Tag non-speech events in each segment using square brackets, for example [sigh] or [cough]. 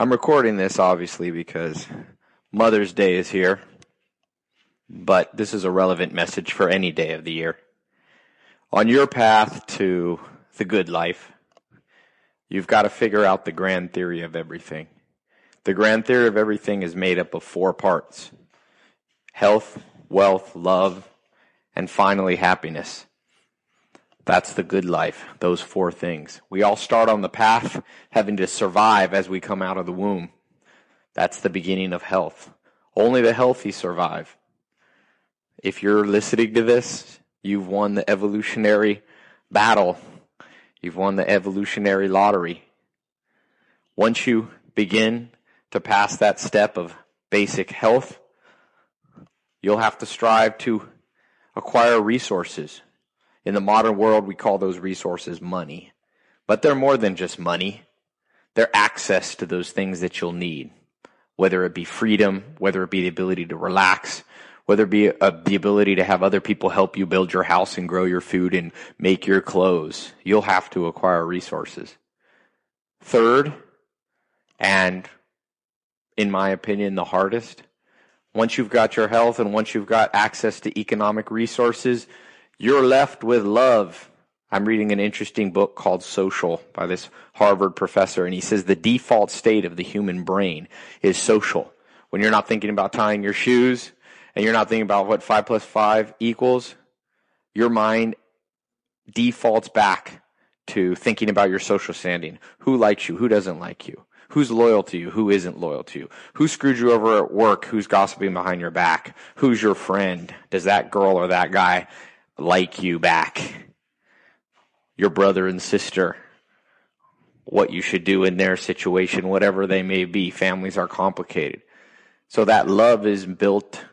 I'm recording this obviously because Mother's Day is here, but this is a relevant message for any day of the year. On your path to the good life, you've got to figure out the grand theory of everything. The grand theory of everything is made up of four parts health, wealth, love, and finally happiness. That's the good life, those four things. We all start on the path having to survive as we come out of the womb. That's the beginning of health. Only the healthy survive. If you're listening to this, you've won the evolutionary battle. You've won the evolutionary lottery. Once you begin to pass that step of basic health, you'll have to strive to acquire resources. In the modern world, we call those resources money. But they're more than just money. They're access to those things that you'll need, whether it be freedom, whether it be the ability to relax, whether it be uh, the ability to have other people help you build your house and grow your food and make your clothes. You'll have to acquire resources. Third, and in my opinion, the hardest, once you've got your health and once you've got access to economic resources, you're left with love. I'm reading an interesting book called Social by this Harvard professor, and he says the default state of the human brain is social. When you're not thinking about tying your shoes and you're not thinking about what five plus five equals, your mind defaults back to thinking about your social standing. Who likes you? Who doesn't like you? Who's loyal to you? Who isn't loyal to you? Who screwed you over at work? Who's gossiping behind your back? Who's your friend? Does that girl or that guy like you back, your brother and sister, what you should do in their situation, whatever they may be. Families are complicated. So that love is built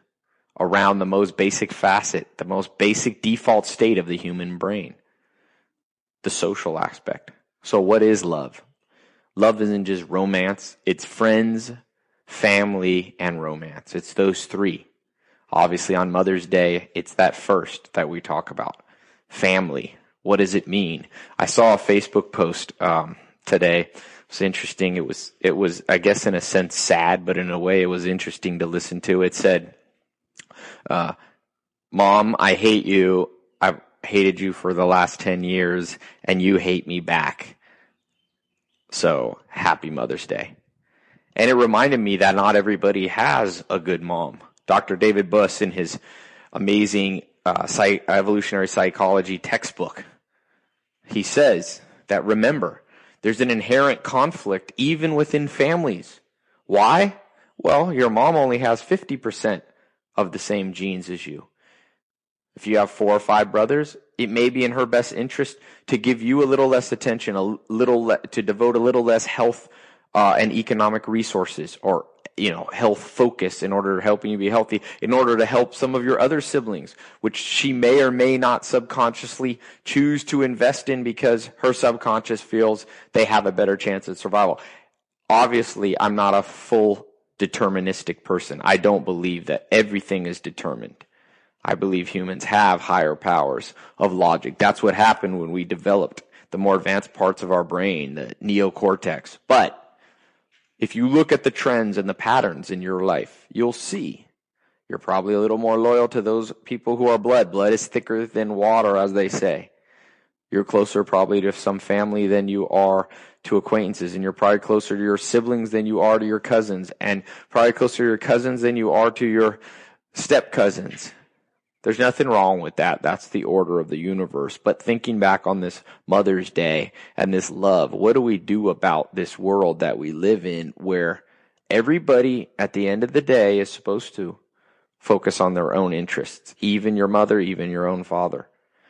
around the most basic facet, the most basic default state of the human brain, the social aspect. So what is love? Love isn't just romance. It's friends, family, and romance. It's those three. Obviously, on Mother's Day, it's that first that we talk about. Family. What does it mean? I saw a Facebook post um, today. It was interesting. It was, it was, I guess, in a sense, sad, but in a way, it was interesting to listen to. It said, uh, "Mom, I hate you. I've hated you for the last ten years, and you hate me back. So happy Mother's Day." And it reminded me that not everybody has a good mom. Dr. David Buss in his amazing uh, psych- evolutionary psychology textbook. He says that remember, there's an inherent conflict even within families. Why? Well, your mom only has 50% of the same genes as you. If you have four or five brothers, it may be in her best interest to give you a little less attention, a little le- to devote a little less health uh, and economic resources or you know, health focus in order to helping you be healthy, in order to help some of your other siblings, which she may or may not subconsciously choose to invest in because her subconscious feels they have a better chance at survival. Obviously, I'm not a full deterministic person. I don't believe that everything is determined. I believe humans have higher powers of logic. That's what happened when we developed the more advanced parts of our brain, the neocortex. But if you look at the trends and the patterns in your life, you'll see you're probably a little more loyal to those people who are blood. Blood is thicker than water, as they say. You're closer probably to some family than you are to acquaintances, and you're probably closer to your siblings than you are to your cousins, and probably closer to your cousins than you are to your step cousins. There's nothing wrong with that. That's the order of the universe. But thinking back on this Mother's Day and this love, what do we do about this world that we live in where everybody at the end of the day is supposed to focus on their own interests, even your mother, even your own father?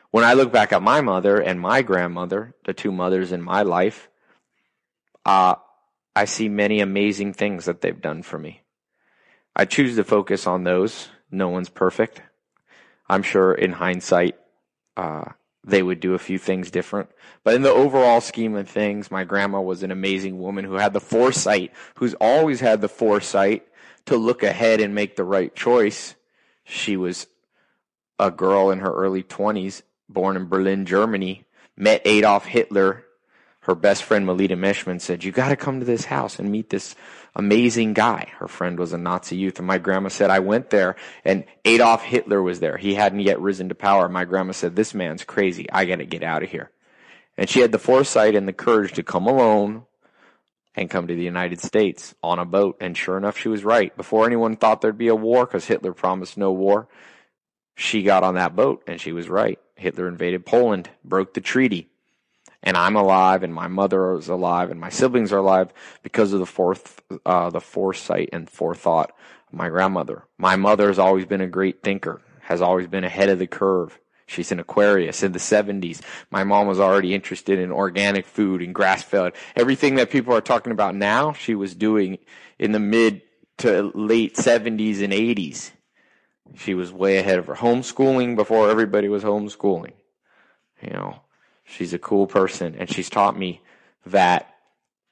When I look back at my mother and my grandmother, the two mothers in my life, uh, I see many amazing things that they've done for me. I choose to focus on those. No one's perfect. I'm sure in hindsight, uh, they would do a few things different. But in the overall scheme of things, my grandma was an amazing woman who had the foresight, who's always had the foresight to look ahead and make the right choice. She was a girl in her early 20s, born in Berlin, Germany, met Adolf Hitler. Her best friend Melita Maschmann said, you got to come to this house and meet this amazing guy. Her friend was a Nazi youth. And my grandma said, I went there and Adolf Hitler was there. He hadn't yet risen to power. My grandma said, this man's crazy. I got to get out of here. And she had the foresight and the courage to come alone and come to the United States on a boat. And sure enough, she was right. Before anyone thought there'd be a war, because Hitler promised no war, she got on that boat and she was right. Hitler invaded Poland, broke the treaty and I'm alive, and my mother is alive, and my siblings are alive because of the fourth, uh, the foresight and forethought of my grandmother. My mother has always been a great thinker, has always been ahead of the curve. She's an Aquarius in the 70s. My mom was already interested in organic food and grass fed. Everything that people are talking about now, she was doing in the mid to late 70s and 80s. She was way ahead of her homeschooling before everybody was homeschooling. You know, She's a cool person, and she's taught me that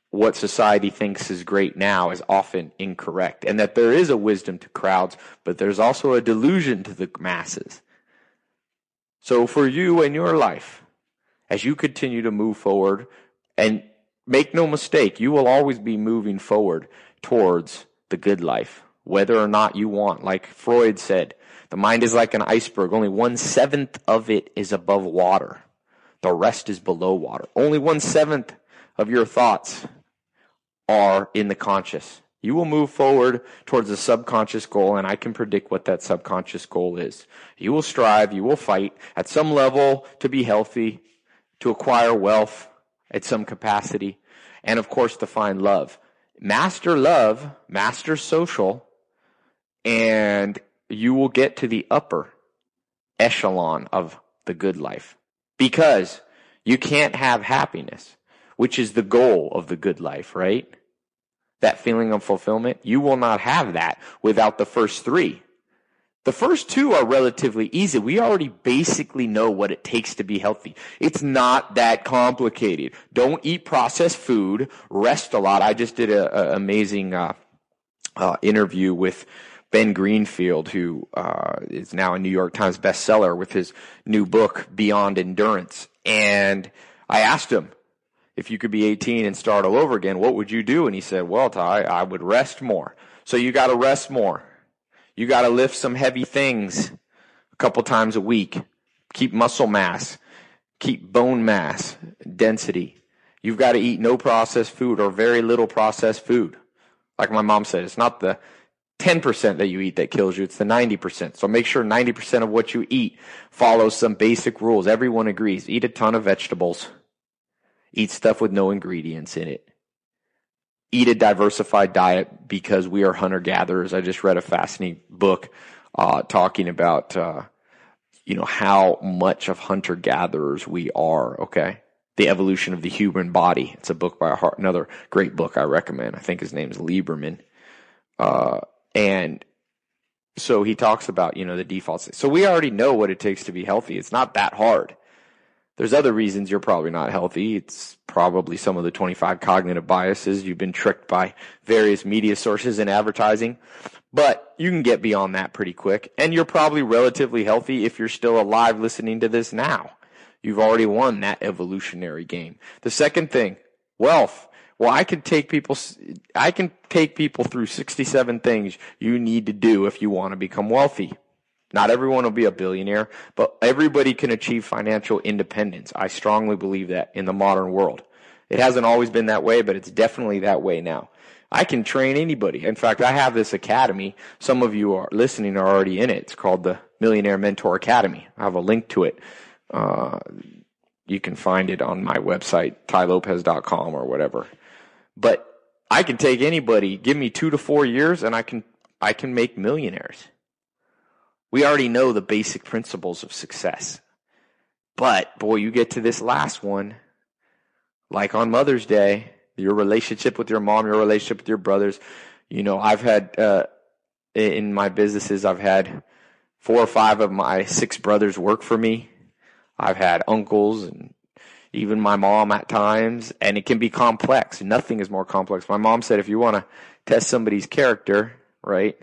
what society thinks is great now is often incorrect, and that there is a wisdom to crowds, but there's also a delusion to the masses. So for you and your life, as you continue to move forward, and make no mistake, you will always be moving forward towards the good life, whether or not you want. Like Freud said, the mind is like an iceberg. Only one seventh of it is above water. The rest is below water. Only one seventh of your thoughts are in the conscious. You will move forward towards a subconscious goal, and I can predict what that subconscious goal is. You will strive, you will fight at some level to be healthy, to acquire wealth at some capacity, and of course to find love. Master love, master social, and you will get to the upper echelon of the good life. Because you can't have happiness, which is the goal of the good life, right? That feeling of fulfillment. You will not have that without the first three. The first two are relatively easy. We already basically know what it takes to be healthy. It's not that complicated. Don't eat processed food. Rest a lot. I just did an amazing uh, uh, interview with Ben Greenfield, who uh, is now a New York Times bestseller with his new book, Beyond Endurance. And I asked him, if you could be 18 and start all over again, what would you do? And he said, well, Ty, I would rest more. So you got to rest more. You got to lift some heavy things a couple times a week. Keep muscle mass. Keep bone mass density. You've got to eat no processed food or very little processed food. Like my mom said, it's not the 10% that you eat that kills you. It's the 90%. So make sure 90% of what you eat follows some basic rules. Everyone agrees. Eat a ton of vegetables. Eat stuff with no ingredients in it. Eat a diversified diet because we are hunter gatherers. I just read a fascinating book, uh, talking about, uh, you know, how much of hunter gatherers we are. Okay. The evolution of the human body. It's a book by another great book I recommend. I think his name is Lieberman. Uh, and so he talks about, you know, the defaults. So we already know what it takes to be healthy. It's not that hard. There's other reasons you're probably not healthy. It's probably some of the 25 cognitive biases. You've been tricked by various media sources and advertising, but you can get beyond that pretty quick. And you're probably relatively healthy if you're still alive listening to this now. You've already won that evolutionary game. The second thing, wealth. Well, I can take people, I can take people through 67 things you need to do if you want to become wealthy. Not everyone will be a billionaire, but everybody can achieve financial independence. I strongly believe that in the modern world. It hasn't always been that way, but it's definitely that way now. I can train anybody. In fact, I have this academy. Some of you are listening are already in it. It's called the Millionaire Mentor Academy. I have a link to it. Uh, you can find it on my website, tylopez.com or whatever. But I can take anybody, give me two to four years, and I can I can make millionaires. We already know the basic principles of success. But boy, you get to this last one, like on Mother's Day, your relationship with your mom, your relationship with your brothers. You know, I've had uh, in my businesses, I've had four or five of my six brothers work for me. I've had uncles and even my mom at times, and it can be complex. Nothing is more complex. My mom said if you want to test somebody's character, right,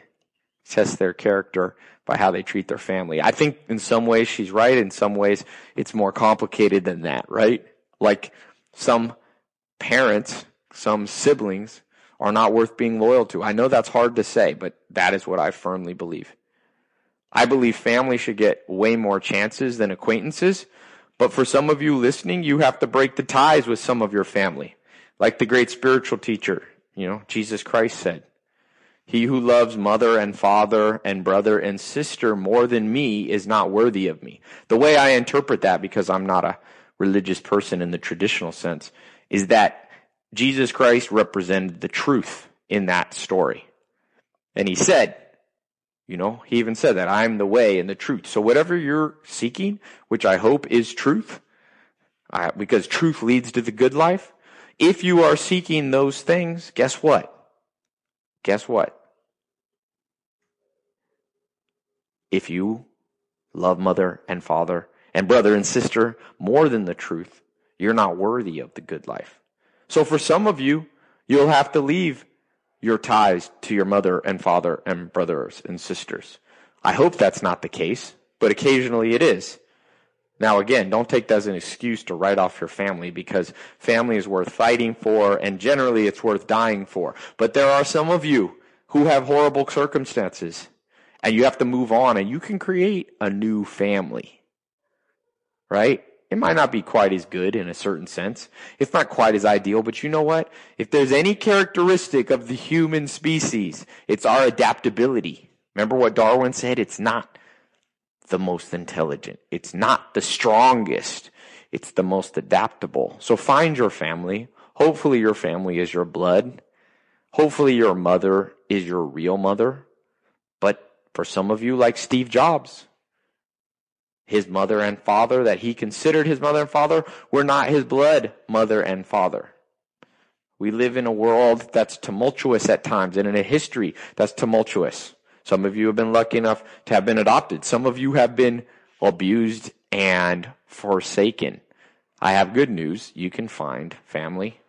test their character by how they treat their family. I think in some ways she's right. In some ways it's more complicated than that, right? Like some parents, some siblings are not worth being loyal to. I know that's hard to say, but that is what I firmly believe. I believe family should get way more chances than acquaintances. But for some of you listening, you have to break the ties with some of your family. Like the great spiritual teacher, you know, Jesus Christ said, he who loves mother and father and brother and sister more than me is not worthy of me. The way I interpret that, because I'm not a religious person in the traditional sense, is that Jesus Christ represented the truth in that story. And he said, you know, he even said that I'm the way and the truth. So whatever you're seeking, which I hope is truth, uh, because truth leads to the good life. If you are seeking those things, guess what? Guess what? If you love mother and father and brother and sister more than the truth, you're not worthy of the good life. So for some of you, you'll have to leave your ties to your mother and father and brothers and sisters. I hope that's not the case, but occasionally it is. Now again, don't take that as an excuse to write off your family because family is worth fighting for and generally it's worth dying for. But there are some of you who have horrible circumstances and you have to move on and you can create a new family. Right? It might not be quite as good in a certain sense. It's not quite as ideal, but you know what? If there's any characteristic of the human species, it's our adaptability. Remember what Darwin said? It's not the most intelligent. It's not the strongest. It's the most adaptable. So find your family. Hopefully your family is your blood. Hopefully your mother is your real mother. But for some of you, like Steve Jobs, his mother and father that he considered his mother and father were not his blood mother and father. We live in a world that's tumultuous at times and in a history that's tumultuous. Some of you have been lucky enough to have been adopted. Some of you have been abused and forsaken. I have good news. You can find family.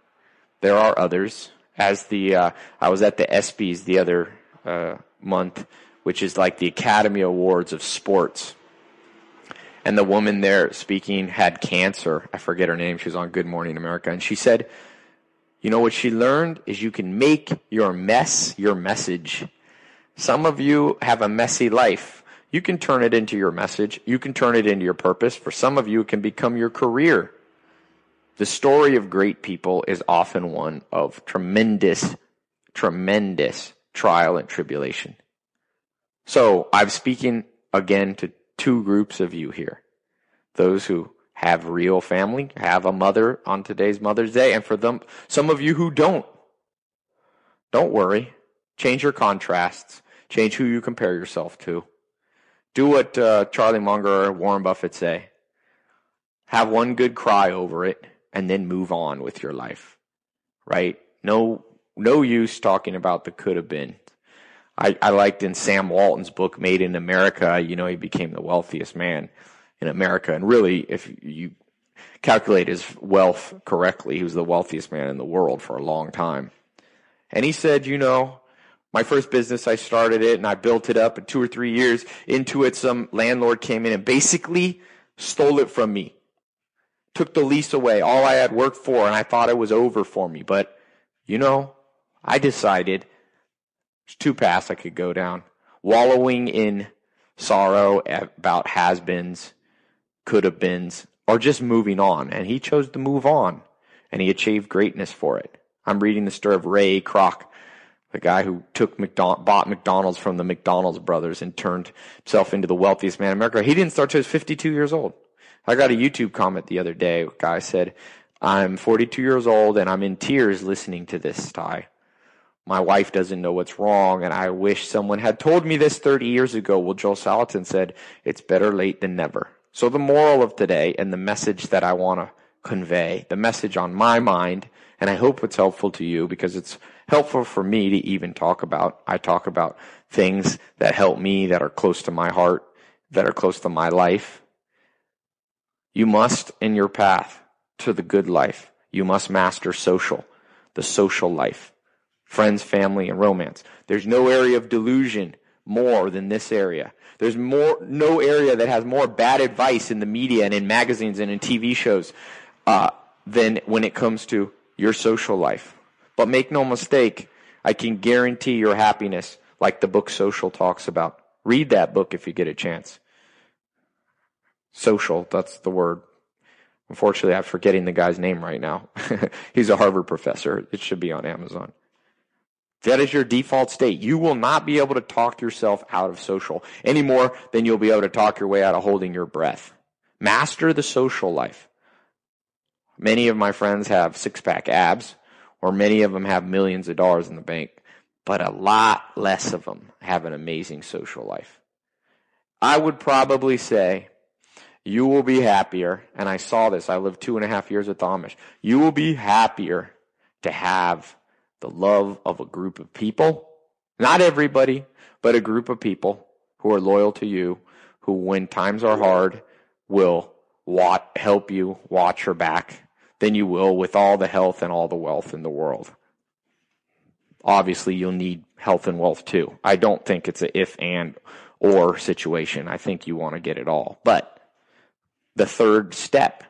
There are others. As the, uh, I was at the ESPYs the other, uh, month, which is like the Academy Awards of sports and the woman there speaking had cancer. I forget her name. She was on Good Morning America. And she said, you know what she learned is you can make your mess your message. Some of you have a messy life. You can turn it into your message. You can turn it into your purpose. For some of you, it can become your career. The story of great people is often one of tremendous, tremendous trial and tribulation. So I'm speaking again to two groups of you here. Those who have real family, have a mother on today's Mother's Day, and for them, some of you who don't. Don't worry. Change your contrasts. Change who you compare yourself to. Do what uh, Charlie Munger or Warren Buffett say. Have one good cry over it, and then move on with your life. Right? No, no use talking about the could have been. I, I liked in Sam Walton's book, Made in America, you know, he became the wealthiest man in America. And really, if you calculate his wealth correctly, he was the wealthiest man in the world for a long time. And he said, you know, my first business, I started it and I built it up in two or three years into it. Some landlord came in and basically stole it from me, took the lease away, all I had worked for, and I thought it was over for me. But, you know, I decided there's two paths I could go down. Wallowing in sorrow about has-beens, could-have-beens, or just moving on. And he chose to move on, and he achieved greatness for it. I'm reading the story of Ray Kroc, the guy who took McDonald, bought McDonald's from the McDonald's brothers and turned himself into the wealthiest man in America. He didn't start till he was 52 years old. I got a YouTube comment the other day. A guy said, I'm 42 years old and I'm in tears listening to this, Ty my wife doesn't know what's wrong and I wish someone had told me this 30 years ago. Well, Joel Salatin said, it's better late than never. So the moral of today and the message that I want to convey, the message on my mind, and I hope it's helpful to you because it's helpful for me to even talk about. I talk about things that help me, that are close to my heart, that are close to my life. You must, in your path to the good life, you must master social, the social life friends, family, and romance. There's no area of delusion more than this area. There's more, no area that has more bad advice in the media and in magazines and in TV shows uh, than when it comes to your social life. But make no mistake, I can guarantee your happiness like the book Social talks about. Read that book if you get a chance. Social, that's the word. Unfortunately, I'm forgetting the guy's name right now. [laughs] He's a Harvard professor. It should be on Amazon. That is your default state. You will not be able to talk yourself out of social any more than you'll be able to talk your way out of holding your breath. Master the social life. Many of my friends have six pack abs, or many of them have millions of dollars in the bank, but a lot less of them have an amazing social life. I would probably say you will be happier, and I saw this. I lived two and a half years with Amish. You will be happier to have the love of a group of people, not everybody, but a group of people who are loyal to you, who when times are hard will watch, help you watch your back than you will with all the health and all the wealth in the world. Obviously, you'll need health and wealth too. I don't think it's a if and or situation. I think you want to get it all. But the third step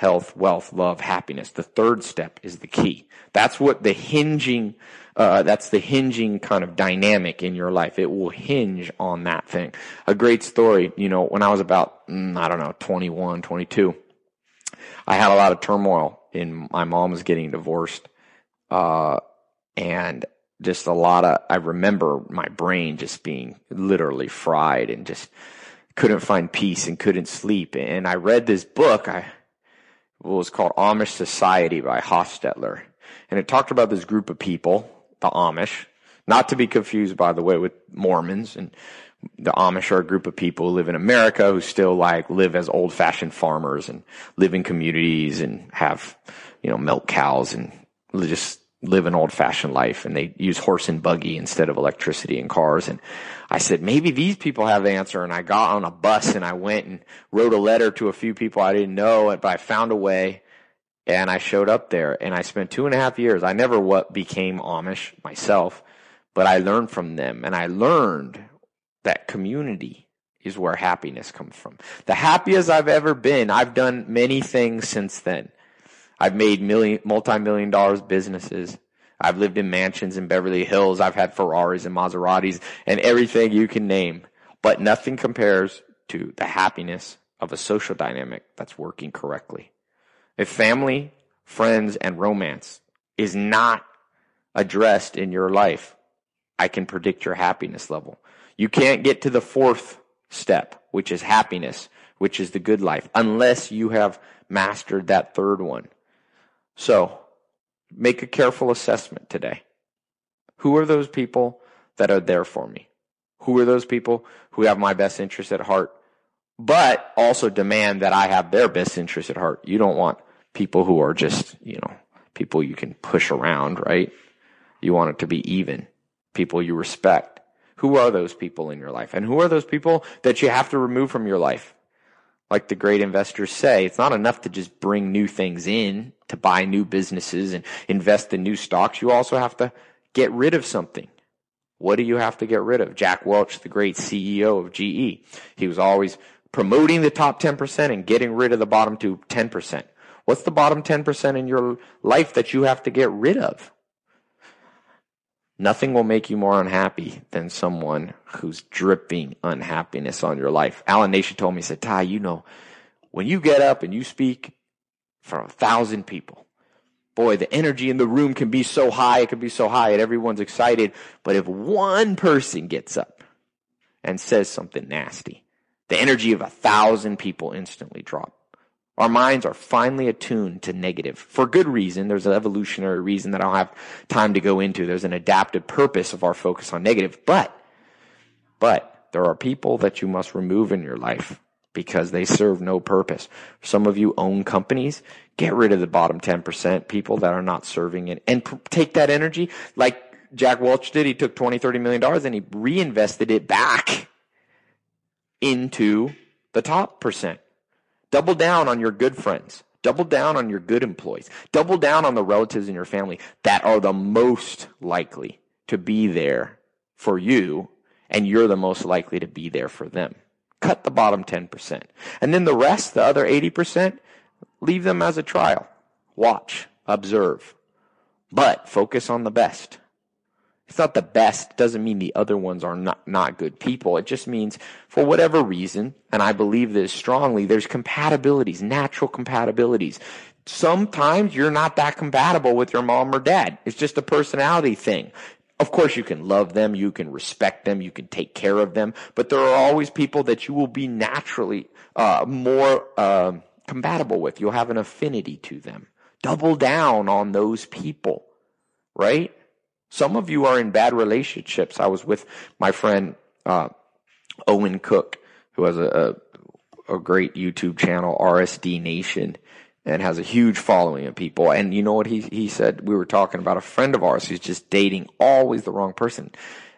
health, wealth, love, happiness. The third step is the key. That's what the hinging, uh, that's the hinging kind of dynamic in your life. It will hinge on that thing. A great story, you know, when I was about, mm, I don't know, 21, 22, I had a lot of turmoil in my mom was getting divorced. Uh, and just a lot of, I remember my brain just being literally fried and just couldn't find peace and couldn't sleep. And I read this book. I, what was called Amish Society by Hostetler. And it talked about this group of people, the Amish, not to be confused, by the way, with Mormons. And the Amish are a group of people who live in America who still like live as old fashioned farmers and live in communities and have, you know, milk cows and just live an old fashioned life. And they use horse and buggy instead of electricity and cars. And I said, maybe these people have the answer. And I got on a bus and I went and wrote a letter to a few people I didn't know, but I found a way and I showed up there and I spent two and a half years. I never what became Amish myself, but I learned from them and I learned that community is where happiness comes from. The happiest I've ever been. I've done many things since then. I've made million, multi-million dollars businesses. I've lived in mansions in Beverly Hills. I've had Ferraris and Maseratis and everything you can name. But nothing compares to the happiness of a social dynamic that's working correctly. If family, friends, and romance is not addressed in your life, I can predict your happiness level. You can't get to the fourth step, which is happiness, which is the good life, unless you have mastered that third one. So make a careful assessment today. Who are those people that are there for me? Who are those people who have my best interest at heart, but also demand that I have their best interest at heart? You don't want people who are just, you know, people you can push around, right? You want it to be even. People you respect. Who are those people in your life? And who are those people that you have to remove from your life? Like the great investors say, it's not enough to just bring new things in to buy new businesses and invest in new stocks. You also have to get rid of something. What do you have to get rid of? Jack Welch, the great CEO of GE, he was always promoting the top 10% and getting rid of the bottom 10%. What's the bottom 10% in your life that you have to get rid of? Nothing will make you more unhappy than someone who's dripping unhappiness on your life. Alan Nation told me, he said, Ty, you know, when you get up and you speak for a thousand people, boy, the energy in the room can be so high, it can be so high, and everyone's excited. But if one person gets up and says something nasty, the energy of a thousand people instantly drop. Our minds are finely attuned to negative for good reason. There's an evolutionary reason that I don't have time to go into. There's an adaptive purpose of our focus on negative, but, but there are people that you must remove in your life because they serve no purpose. Some of you own companies. Get rid of the bottom 10% people that are not serving it and take that energy like Jack Welch did. He took 20, 30 million dollars and he reinvested it back into the top percent. Double down on your good friends. Double down on your good employees. Double down on the relatives in your family that are the most likely to be there for you, and you're the most likely to be there for them. Cut the bottom 10%. And then the rest, the other 80%, leave them as a trial. Watch. observe, but focus on the best. It's not the best doesn't mean the other ones are not, not good people. It just means for whatever reason, and I believe this strongly, there's compatibilities, natural compatibilities. Sometimes you're not that compatible with your mom or dad. It's just a personality thing. Of course, you can love them, you can respect them, you can take care of them, but there are always people that you will be naturally uh, more uh, compatible with. You'll have an affinity to them. Double down on those people, right? Some of you are in bad relationships. I was with my friend uh, Owen Cook, who has a, a, a great YouTube channel, RSD Nation and has a huge following of people. And you know what he, he said? We were talking about a friend of ours who's just dating always the wrong person.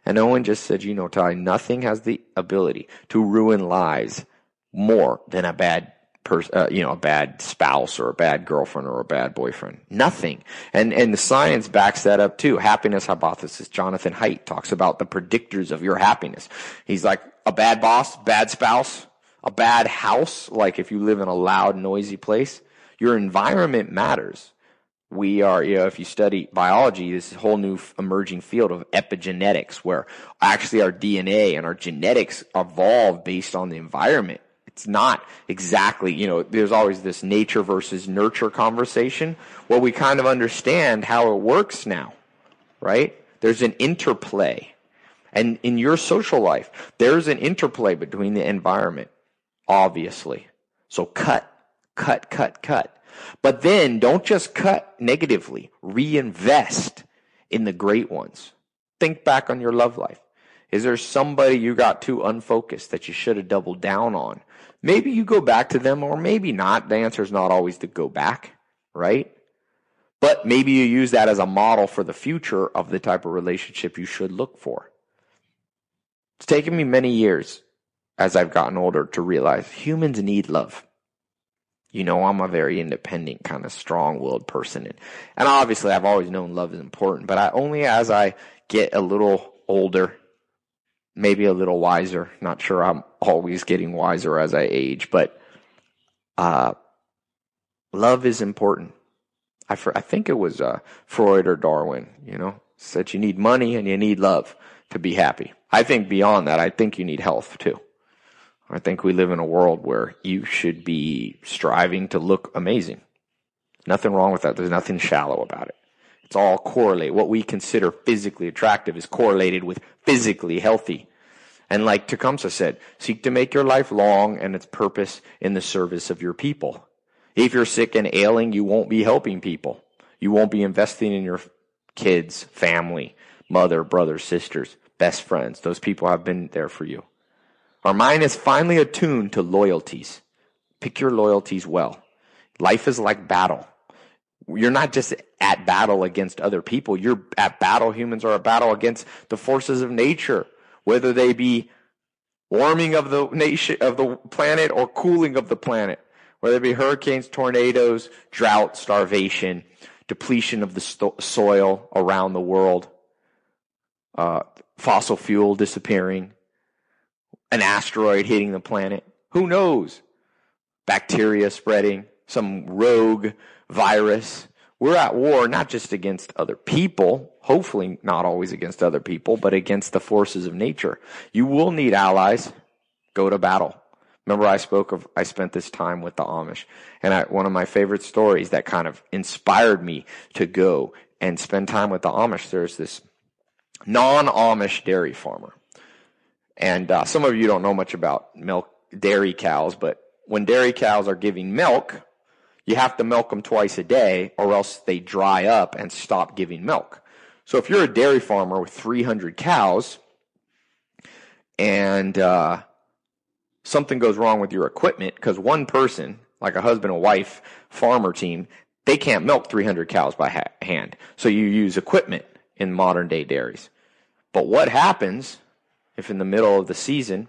And Owen just said, you know, Ty, nothing has the ability to ruin lives more than a bad person, uh, you know, a bad spouse or a bad girlfriend or a bad boyfriend. Nothing. And, and the science backs that up too. Happiness hypothesis. Jonathan Haidt talks about the predictors of your happiness. He's like a bad boss, bad spouse, a bad house. Like if you live in a loud, noisy place, your environment matters. We are, you know, if you study biology, this whole new emerging field of epigenetics, where actually our DNA and our genetics evolve based on the environment. It's not exactly, you know, there's always this nature versus nurture conversation. Well, we kind of understand how it works now, right? There's an interplay. And in your social life, there's an interplay between the environment, obviously. So cut cut, cut, cut. But then don't just cut negatively. Reinvest in the great ones. Think back on your love life. Is there somebody you got too unfocused that you should have doubled down on? Maybe you go back to them or maybe not. The answer is not always to go back, right? But maybe you use that as a model for the future of the type of relationship you should look for. It's taken me many years as I've gotten older to realize humans need love you know, I'm a very independent, kind of strong willed person. And, and obviously, I've always known love is important, but I only as I get a little older, maybe a little wiser, not sure I'm always getting wiser as I age, but uh, love is important. I, I think it was uh, Freud or Darwin, you know, said you need money and you need love to be happy. I think beyond that, I think you need health too. I think we live in a world where you should be striving to look amazing. Nothing wrong with that. There's nothing shallow about it. It's all correlate. What we consider physically attractive is correlated with physically healthy. And like Tecumseh said, seek to make your life long and its purpose in the service of your people. If you're sick and ailing, you won't be helping people. You won't be investing in your kids, family, mother, brothers, sisters, best friends. Those people have been there for you. Our mind is finely attuned to loyalties. Pick your loyalties well. Life is like battle. You're not just at battle against other people. You're at battle. Humans are at battle against the forces of nature, whether they be warming of the nation of the planet or cooling of the planet, whether it be hurricanes, tornadoes, drought, starvation, depletion of the sto- soil around the world, uh, fossil fuel disappearing, an asteroid hitting the planet. Who knows? Bacteria spreading, some rogue virus. We're at war not just against other people, hopefully not always against other people, but against the forces of nature. You will need allies. Go to battle. Remember, I spoke of, I spent this time with the Amish. And I, one of my favorite stories that kind of inspired me to go and spend time with the Amish, there's this non Amish dairy farmer. And uh, some of you don't know much about milk dairy cows, but when dairy cows are giving milk, you have to milk them twice a day, or else they dry up and stop giving milk. So if you're a dairy farmer with 300 cows, and uh, something goes wrong with your equipment, because one person, like a husband and wife farmer team, they can't milk 300 cows by ha- hand. So you use equipment in modern day dairies. But what happens if in the middle of the season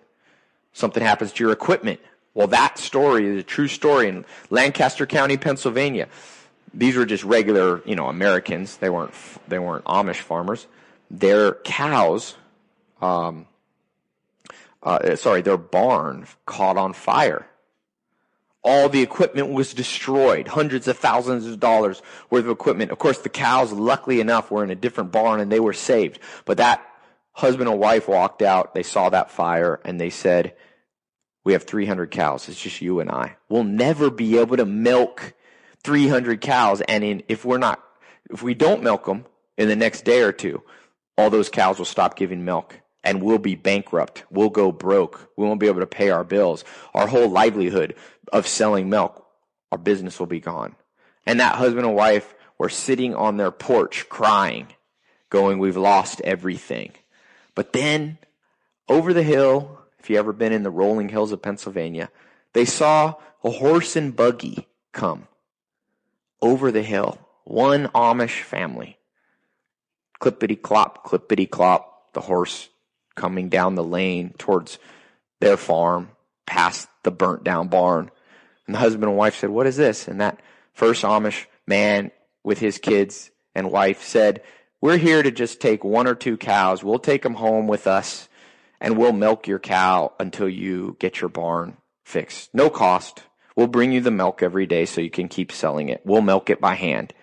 something happens to your equipment. Well, that story is a true story in Lancaster County, Pennsylvania. These were just regular, you know, Americans. They weren't they weren't Amish farmers. Their cows, um, uh, sorry, their barn caught on fire. All the equipment was destroyed. Hundreds of thousands of dollars worth of equipment. Of course, the cows, luckily enough, were in a different barn and they were saved. But that husband and wife walked out. They saw that fire and they said, we have 300 cows. It's just you and I. We'll never be able to milk 300 cows. And in, if we're not, if we don't milk them in the next day or two, all those cows will stop giving milk and we'll be bankrupt. We'll go broke. We won't be able to pay our bills. Our whole livelihood of selling milk, our business will be gone. And that husband and wife were sitting on their porch crying, going, we've lost everything. But then over the hill, if you ever been in the rolling hills of Pennsylvania, they saw a horse and buggy come over the hill. One Amish family. Clippity clop, clippity clop, the horse coming down the lane towards their farm, past the burnt down barn. And the husband and wife said, What is this? And that first Amish man with his kids and wife said, We're here to just take one or two cows. We'll take them home with us and we'll milk your cow until you get your barn fixed. No cost. We'll bring you the milk every day so you can keep selling it. We'll milk it by hand.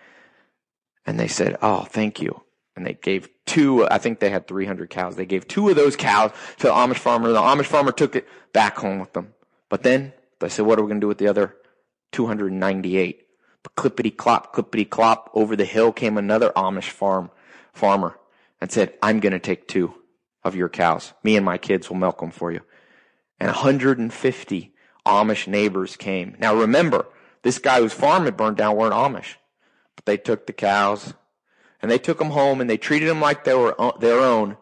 And they said, Oh, thank you and they gave two, I think they had 300 cows. They gave two of those cows to the Amish farmer. The Amish farmer took it back home with them. But then they said, what are we going to do with the other 298? But clippity clop, clippity clop, over the hill came another Amish farm, farmer and said, I'm going to take two of your cows. Me and my kids will milk them for you. And 150 Amish neighbors came. Now remember, this guy whose farm had burned down weren't Amish, but they took the cows and they took them home and they treated them like they were uh, their own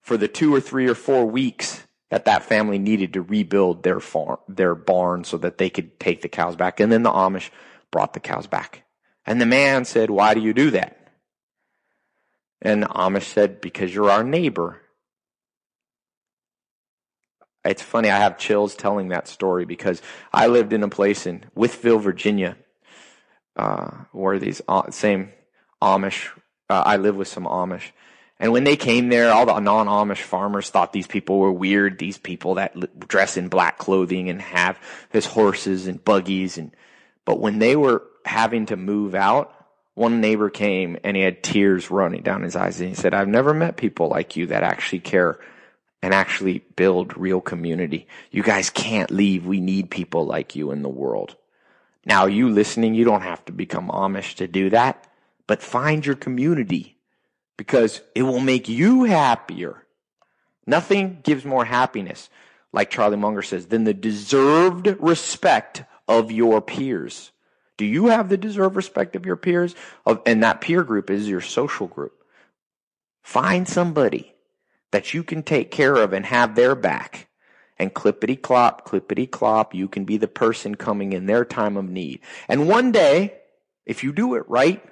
for the two or three or four weeks that that family needed to rebuild their farm, their barn so that they could take the cows back. And then the Amish brought the cows back. And the man said, why do you do that? And Amish said, because you're our neighbor. It's funny, I have chills telling that story because I lived in a place in Wytheville, Virginia, uh, where these uh, same Amish. Uh, I live with some Amish. And when they came there, all the non-Amish farmers thought these people were weird. These people that dress in black clothing and have this horses and buggies. And, but when they were having to move out, one neighbor came and he had tears running down his eyes and he said, I've never met people like you that actually care and actually build real community. You guys can't leave. We need people like you in the world. Now you listening, you don't have to become Amish to do that but find your community because it will make you happier. Nothing gives more happiness, like Charlie Munger says, than the deserved respect of your peers. Do you have the deserved respect of your peers? And that peer group is your social group. Find somebody that you can take care of and have their back. And clippity clop, clippity clop, you can be the person coming in their time of need. And one day, if you do it right,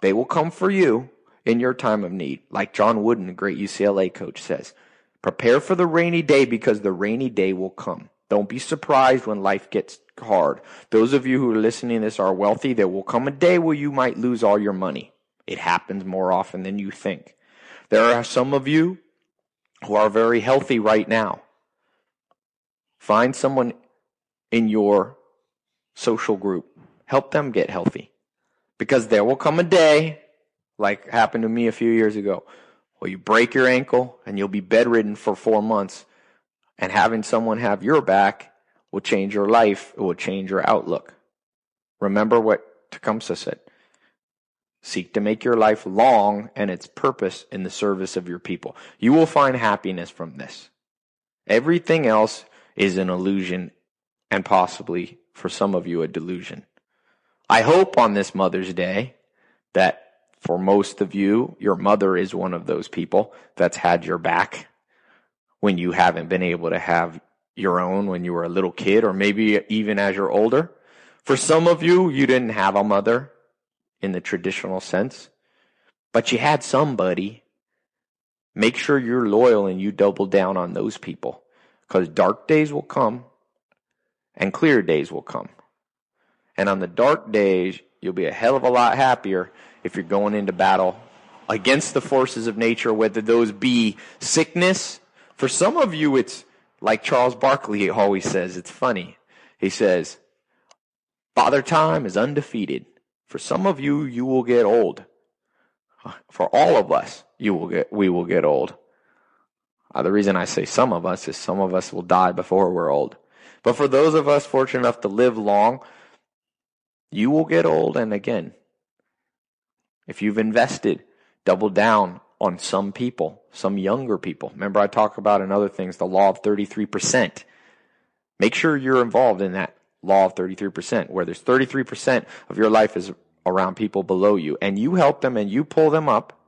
they will come for you in your time of need. Like John Wooden, the great UCLA coach, says prepare for the rainy day because the rainy day will come. Don't be surprised when life gets hard. Those of you who are listening to this are wealthy. There will come a day where you might lose all your money. It happens more often than you think. There are some of you who are very healthy right now. Find someone in your social group. Help them get healthy. Because there will come a day, like happened to me a few years ago, where you break your ankle and you'll be bedridden for four months. And having someone have your back will change your life. It will change your outlook. Remember what Tecumseh said. Seek to make your life long and its purpose in the service of your people. You will find happiness from this. Everything else is an illusion and possibly for some of you a delusion. I hope on this Mother's Day that for most of you, your mother is one of those people that's had your back when you haven't been able to have your own when you were a little kid or maybe even as you're older. For some of you, you didn't have a mother in the traditional sense, but you had somebody. Make sure you're loyal and you double down on those people because dark days will come and clear days will come. And on the dark days, you'll be a hell of a lot happier if you're going into battle against the forces of nature, whether those be sickness. For some of you, it's like Charles Barkley always says, it's funny. He says, Father Time is undefeated. For some of you, you will get old. For all of us, you will get, we will get old. Uh, the reason I say some of us is some of us will die before we're old. But for those of us fortunate enough to live long, you will get old. And again, if you've invested, double down on some people, some younger people. Remember, I talk about in other things the law of 33%. Make sure you're involved in that law of 33%, where there's 33% of your life is around people below you, and you help them and you pull them up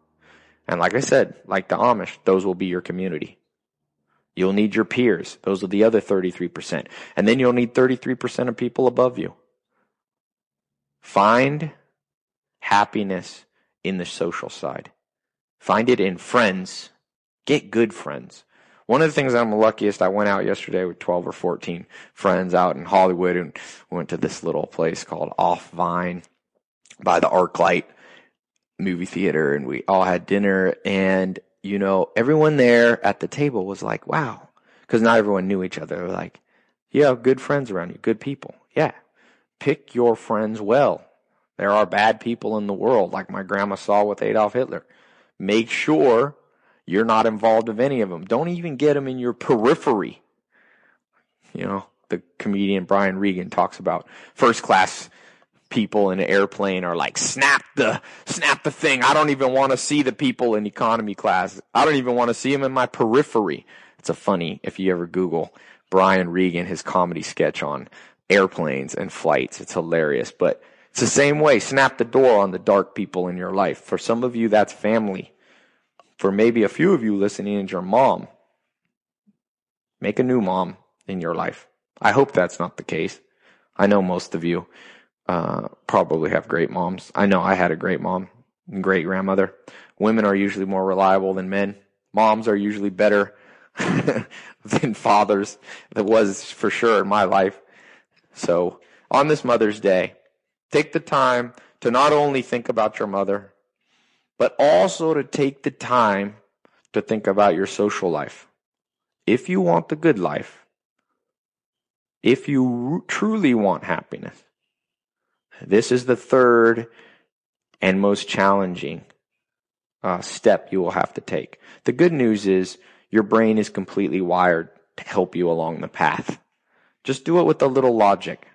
and like I said, like the Amish, those will be your community. You'll need your peers. Those are the other 33%. And then you'll need 33% of people above you. Find happiness in the social side. Find it in friends. Get good friends. One of the things I'm luckiest, I went out yesterday with 12 or 14 friends out in Hollywood and went to this little place called Off Vine by the Arclight movie theater and we all had dinner and you know everyone there at the table was like wow because not everyone knew each other. Like have good friends around you good people. Yeah. Pick your friends well. There are bad people in the world like my grandma saw with adolf hitler. Make sure you're not involved with any of them don't even get them in your periphery you know the comedian brian regan talks about first class people in an airplane are like, snap the, snap the thing. I don't even want to see the people in economy class. I don't even want to see them in my periphery. It's a funny, if you ever Google Brian Regan, his comedy sketch on airplanes and flights. It's hilarious, but it's the same way. Snap the door on the dark people in your life. For some of you, that's family. For maybe a few of you listening, it's your mom. Make a new mom in your life. I hope that's not the case. I know most of you uh, probably have great moms. I know I had a great mom and great grandmother. Women are usually more reliable than men. Moms are usually better [laughs] than fathers. That was for sure in my life. So on this Mother's Day, take the time to not only think about your mother, but also to take the time to think about your social life. If you want the good life, if you truly want happiness, this is the third and most challenging uh, step you will have to take. The good news is your brain is completely wired to help you along the path. Just do it with a little logic.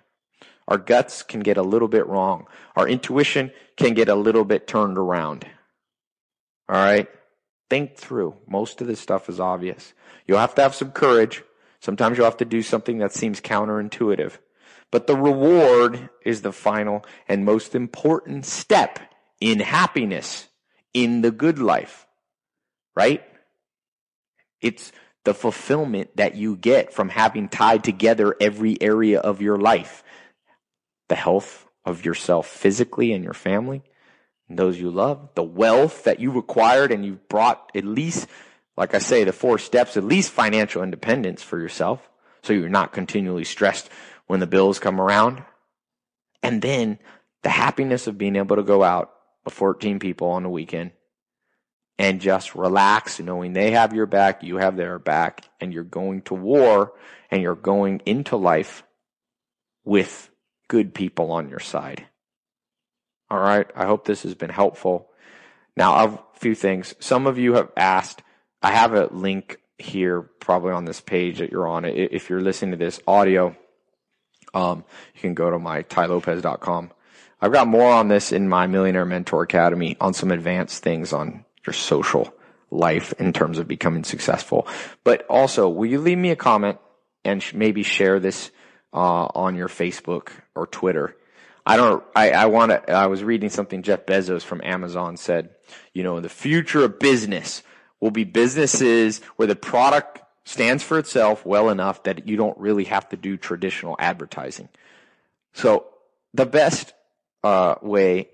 Our guts can get a little bit wrong. Our intuition can get a little bit turned around. All right? Think through. Most of this stuff is obvious. You'll have to have some courage. Sometimes you'll have to do something that seems counterintuitive. But the reward is the final and most important step in happiness, in the good life, right? It's the fulfillment that you get from having tied together every area of your life. The health of yourself physically and your family, and those you love, the wealth that you acquired and you've brought at least, like I say, the four steps, at least financial independence for yourself. So you're not continually stressed when the bills come around. And then the happiness of being able to go out with 14 people on the weekend and just relax knowing they have your back, you have their back, and you're going to war and you're going into life with good people on your side. All right. I hope this has been helpful. Now, a few things. Some of you have asked, I have a link here probably on this page that you're on. If you're listening to this audio, um, you can go to my tailopez.com. I've got more on this in my Millionaire Mentor Academy on some advanced things on your social life in terms of becoming successful. But also, will you leave me a comment and maybe share this uh, on your Facebook or Twitter? I don't. I, I want to. I was reading something Jeff Bezos from Amazon said. You know, the future of business will be businesses where the product stands for itself well enough that you don't really have to do traditional advertising. So the best uh, way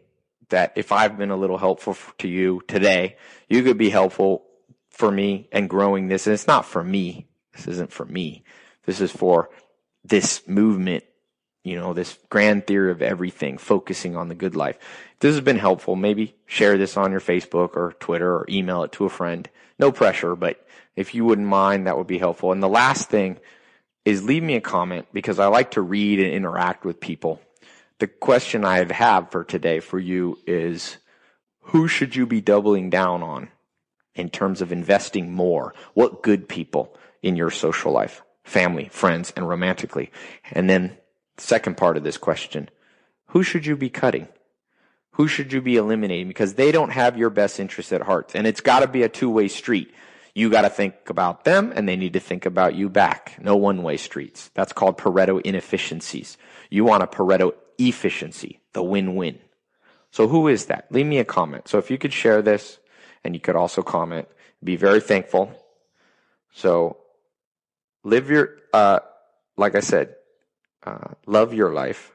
that if I've been a little helpful to you today, you could be helpful for me and growing this. And it's not for me. This isn't for me. This is for this movement, you know, this grand theory of everything, focusing on the good life. If this has been helpful, maybe share this on your Facebook or Twitter or email it to a friend. No pressure, but if you wouldn't mind, that would be helpful. And the last thing is leave me a comment because I like to read and interact with people. the question I have for today for you is who should you be doubling down on in terms of investing more? What good people in your social life, family, friends, and romantically? And then second part of this question, who should you be cutting? Who should you be eliminating? Because they don't have your best interest at heart. And it's got to be a two way street. You got to think about them and they need to think about you back. No one way streets. That's called Pareto inefficiencies. You want a Pareto efficiency, the win win. So who is that? Leave me a comment. So if you could share this and you could also comment, be very thankful. So live your, uh, like I said, uh, love your life,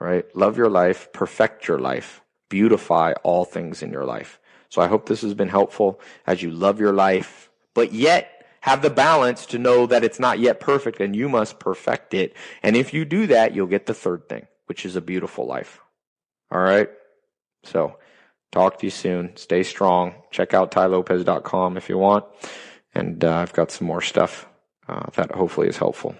right? Love your life, perfect your life, beautify all things in your life. So I hope this has been helpful as you love your life, but yet have the balance to know that it's not yet perfect and you must perfect it. And if you do that, you'll get the third thing, which is a beautiful life. All right. So talk to you soon. Stay strong. Check out tailopez.com if you want. And uh, I've got some more stuff uh, that hopefully is helpful.